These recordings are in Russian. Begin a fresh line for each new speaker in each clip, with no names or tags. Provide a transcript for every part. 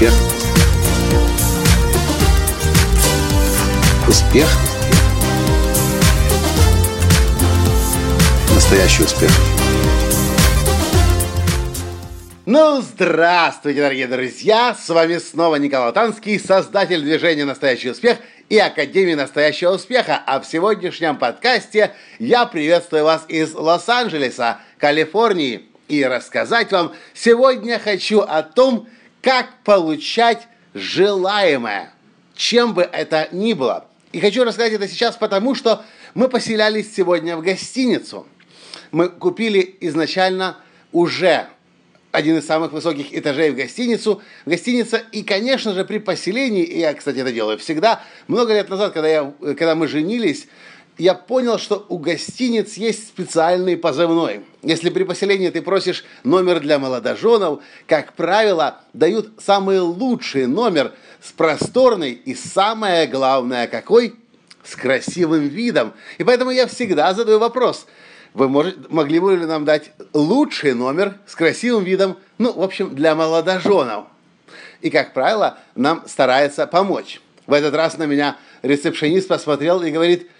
Успех. Успех. Настоящий успех.
Ну, здравствуйте, дорогие друзья! С вами снова Николай Танский, создатель движения «Настоящий успех» и Академии «Настоящего успеха». А в сегодняшнем подкасте я приветствую вас из Лос-Анджелеса, Калифорнии. И рассказать вам сегодня хочу о том, как получать желаемое, чем бы это ни было. И хочу рассказать это сейчас потому, что мы поселялись сегодня в гостиницу. Мы купили изначально уже один из самых высоких этажей в гостиницу, в гостинице. И, конечно же, при поселении, и я, кстати, это делаю всегда, много лет назад, когда, я, когда мы женились, я понял, что у гостиниц есть специальный позывной. Если при поселении ты просишь номер для молодоженов, как правило, дают самый лучший номер с просторной и самое главное какой? С красивым видом. И поэтому я всегда задаю вопрос – вы можете, могли бы ли нам дать лучший номер с красивым видом, ну, в общем, для молодоженов. И, как правило, нам старается помочь. В этот раз на меня ресепшенист посмотрел и говорит,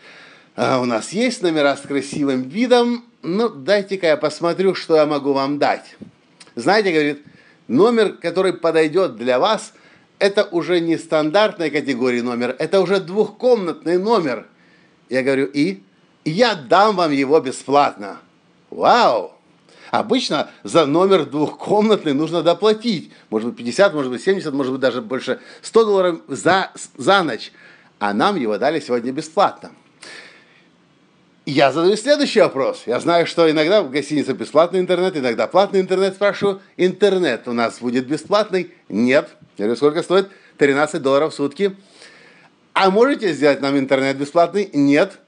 а у нас есть номера с красивым видом, ну, дайте-ка я посмотрю, что я могу вам дать. Знаете, говорит, номер, который подойдет для вас, это уже не стандартной категории номер, это уже двухкомнатный номер. Я говорю, и? я дам вам его бесплатно. Вау! Обычно за номер двухкомнатный нужно доплатить. Может быть 50, может быть 70, может быть даже больше 100 долларов за, за ночь. А нам его дали сегодня бесплатно. Я задаю следующий вопрос. Я знаю, что иногда в гостинице бесплатный интернет, иногда платный интернет. Спрашиваю, интернет у нас будет бесплатный? Нет. Я говорю, сколько стоит? 13 долларов в сутки. А можете сделать нам интернет бесплатный? Нет.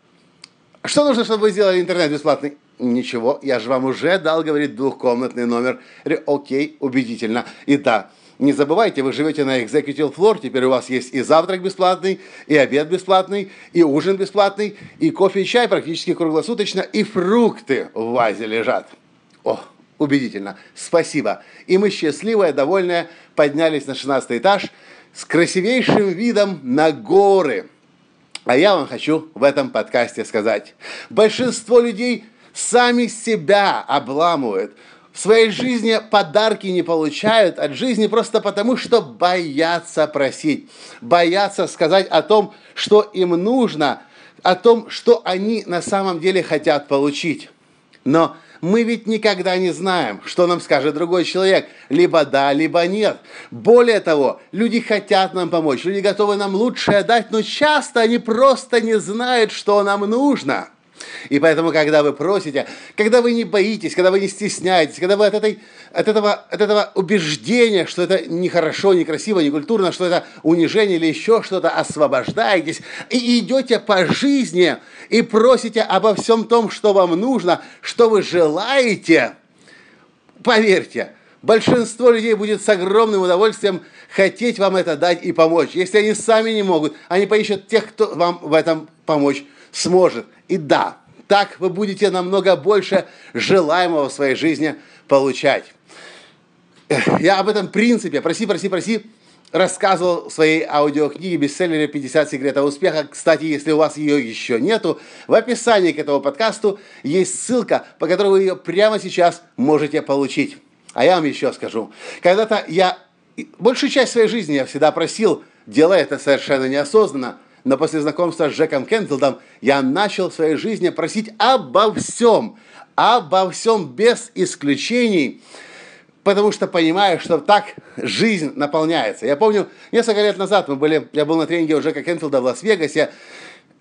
Что нужно, чтобы вы сделали интернет бесплатный? Ничего, я же вам уже дал, говорит, двухкомнатный номер. Я говорю, окей, убедительно. И да, не забывайте, вы живете на Executive Floor, теперь у вас есть и завтрак бесплатный, и обед бесплатный, и ужин бесплатный, и кофе и чай практически круглосуточно, и фрукты в вазе лежат. О, убедительно. Спасибо. И мы счастливые, довольные, поднялись на 16 этаж с красивейшим видом на горы. А я вам хочу в этом подкасте сказать. Большинство людей сами себя обламывают. В своей жизни подарки не получают от жизни просто потому, что боятся просить. Боятся сказать о том, что им нужно, о том, что они на самом деле хотят получить. Но мы ведь никогда не знаем, что нам скажет другой человек. Либо да, либо нет. Более того, люди хотят нам помочь, люди готовы нам лучшее дать, но часто они просто не знают, что нам нужно. И поэтому, когда вы просите, когда вы не боитесь, когда вы не стесняетесь, когда вы от, этой, от, этого, от этого убеждения, что это нехорошо, некрасиво, некультурно, что это унижение или еще что-то, освобождаетесь и идете по жизни и просите обо всем том, что вам нужно, что вы желаете, поверьте, большинство людей будет с огромным удовольствием хотеть вам это дать и помочь. Если они сами не могут, они поищут тех, кто вам в этом помочь сможет. И да, так вы будете намного больше желаемого в своей жизни получать. Я об этом принципе, проси, проси, проси, рассказывал в своей аудиокниге бестселлере «50 секретов успеха». Кстати, если у вас ее еще нету, в описании к этому подкасту есть ссылка, по которой вы ее прямо сейчас можете получить. А я вам еще скажу. Когда-то я, большую часть своей жизни я всегда просил, делая это совершенно неосознанно – но после знакомства с Джеком Кенфилдом я начал в своей жизни просить обо всем, обо всем без исключений, потому что понимаю, что так жизнь наполняется. Я помню, несколько лет назад мы были, я был на тренинге у Джека Кенфилда в Лас-Вегасе,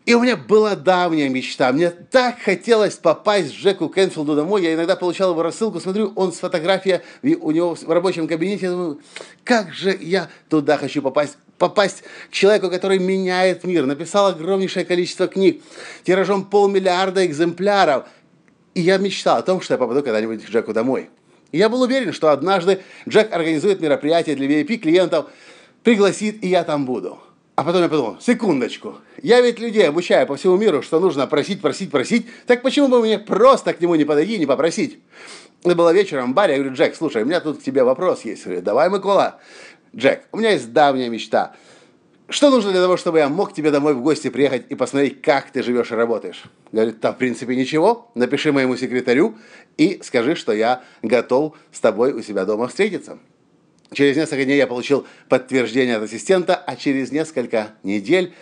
и у меня была давняя мечта. Мне так хотелось попасть к Джеку Кенфилду домой. Я иногда получал его рассылку, смотрю, он с фотографией у него в рабочем кабинете. Я думаю, как же я туда хочу попасть попасть к человеку, который меняет мир. Написал огромнейшее количество книг, тиражом полмиллиарда экземпляров. И я мечтал о том, что я попаду когда-нибудь к Джеку домой. И я был уверен, что однажды Джек организует мероприятие для VIP-клиентов, пригласит, и я там буду. А потом я подумал, секундочку, я ведь людей обучаю по всему миру, что нужно просить, просить, просить, так почему бы мне просто к нему не подойти и не попросить? Это было вечером в баре, я говорю, Джек, слушай, у меня тут к тебе вопрос есть. Я говорю, давай, Микола, Джек, у меня есть давняя мечта. Что нужно для того, чтобы я мог тебе домой в гости приехать и посмотреть, как ты живешь и работаешь? Говорит, там в принципе ничего. Напиши моему секретарю и скажи, что я готов с тобой у себя дома встретиться. Через несколько дней я получил подтверждение от ассистента, а через несколько недель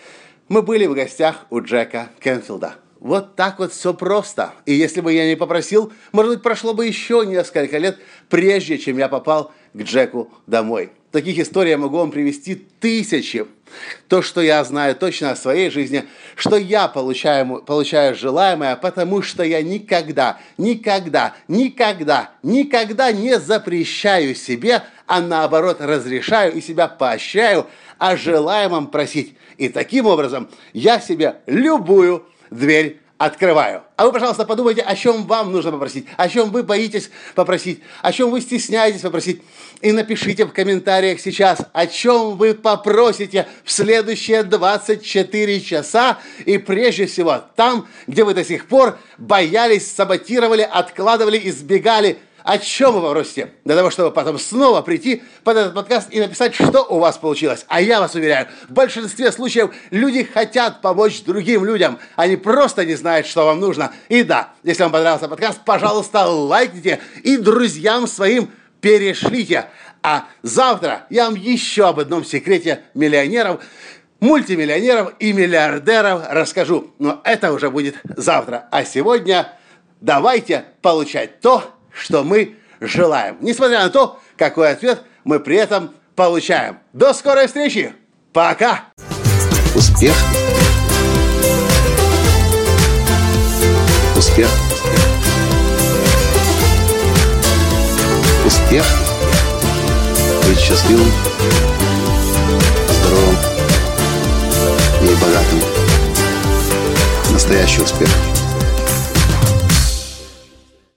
мы были в гостях у Джека Кенфилда. Вот так вот все просто. И если бы я не попросил, может быть, прошло бы еще несколько лет, прежде чем я попал к Джеку домой. Таких историй я могу вам привести тысячи. То, что я знаю точно о своей жизни, что я получаю, получаю желаемое, потому что я никогда, никогда, никогда, никогда не запрещаю себе, а наоборот разрешаю и себя поощряю о желаемом просить. И таким образом я себе любую дверь открываю. А вы, пожалуйста, подумайте, о чем вам нужно попросить, о чем вы боитесь попросить, о чем вы стесняетесь попросить. И напишите в комментариях сейчас, о чем вы попросите в следующие 24 часа. И прежде всего, там, где вы до сих пор боялись, саботировали, откладывали, избегали – о чем вы попросите? Для того, чтобы потом снова прийти под этот подкаст и написать, что у вас получилось. А я вас уверяю, в большинстве случаев люди хотят помочь другим людям. Они просто не знают, что вам нужно. И да, если вам понравился подкаст, пожалуйста, лайкните и друзьям своим перешлите. А завтра я вам еще об одном секрете миллионеров, мультимиллионеров и миллиардеров расскажу. Но это уже будет завтра. А сегодня давайте получать то, что мы желаем. Несмотря на то, какой ответ мы при этом получаем. До скорой встречи. Пока.
Успех. Успех. Успех. Быть счастливым, здоровым и богатым. Настоящий успех.